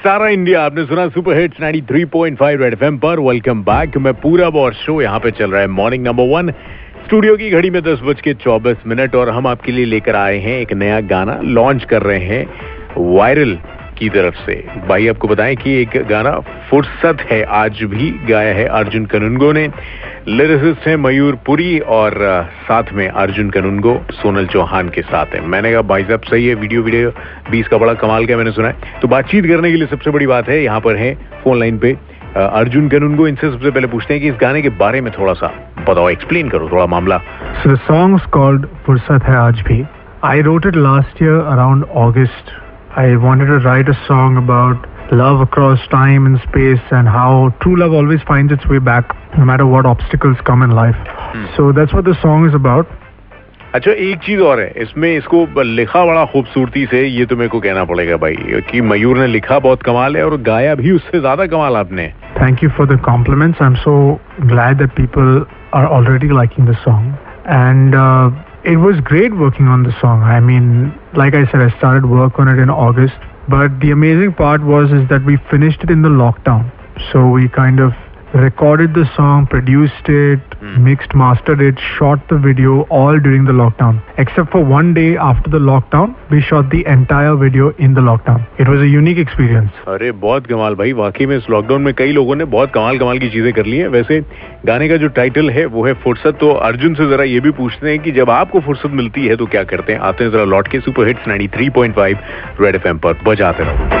सारा इंडिया, आपने सुना सुपर हिट्स 93.5 रेड एफएम पर। वेलकम बैक मैं पूरा और शो यहाँ पे चल रहा है। मॉर्निंग नंबर वन स्टूडियो की घड़ी में दस बज के चौबीस मिनट और हम आपके लिए लेकर आए हैं एक नया गाना। लॉन्च कर रहे हैं। वायरल की तरफ़ से। भाई, आपको बताएँ कि एक गाना फुर्सत है, आज भी गाया है अर्जुन कनुनगो ने। लिरिसिस्ट है मयूर पुरी और साथ में अर्जुन कनुनगो सोनल चौहान के साथ है। मैंने कहा, भाई साहब, सही है, वीडियो वीडियो, बीस का बड़ा कमाल का मैंने सुना है? तो बातचीत करने के लिए सबसे बड़ी बात है, यहाँ पर है फ़ोन लाइन पे अर्जुन कनुनगो इनसे सबसे पहले पूछते हैं कि इस गाने के बारे में थोड़ा सा बताओ, एक्सप्लेन करो थोड़ा मामला। So the song's called Fursat Hai Aaj Bhi. I wrote it last year around August. I wanted to write a song about love across time and space and how true love always finds its way back no matter what obstacles come in life. So that's what the song is about. अच्छा एक चीज और है इसमें इसको लिखा बड़ा खूबसूरती से ये तो मेरे को कहना पड़ेगा भाई कि मयूर ने लिखा बहुत कमाल है और गाया भी उससे ज्यादा कमाल आपने Thank you for the compliments. I'm so glad that people are already liking the song. And uh, it was great working on the song. I mean, like I said, I started work on it in August. But the amazing part was is that we finished it in the lockdown. So we kind of recorded the song, produced it, mm. mixed, mastered it, shot the video all during the lockdown. Except for one day after the lockdown, we shot the entire video in the lockdown. It was a unique experience. अरे बहुत कमाल भाई वाकई में इस lockdown में कई लोगों ने बहुत कमाल कमाल की चीज़ें कर ली हैं वैसे गाने का जो टाइटल है वो है फुर्सत तो अर्जुन से जरा ये भी पूछते हैं कि जब आपको फुर्सत मिलती है तो क्या करते हैं आते हैं जरा लौट के सुपर हिट्स 93.5 रेड एफएम पर बजाते रहो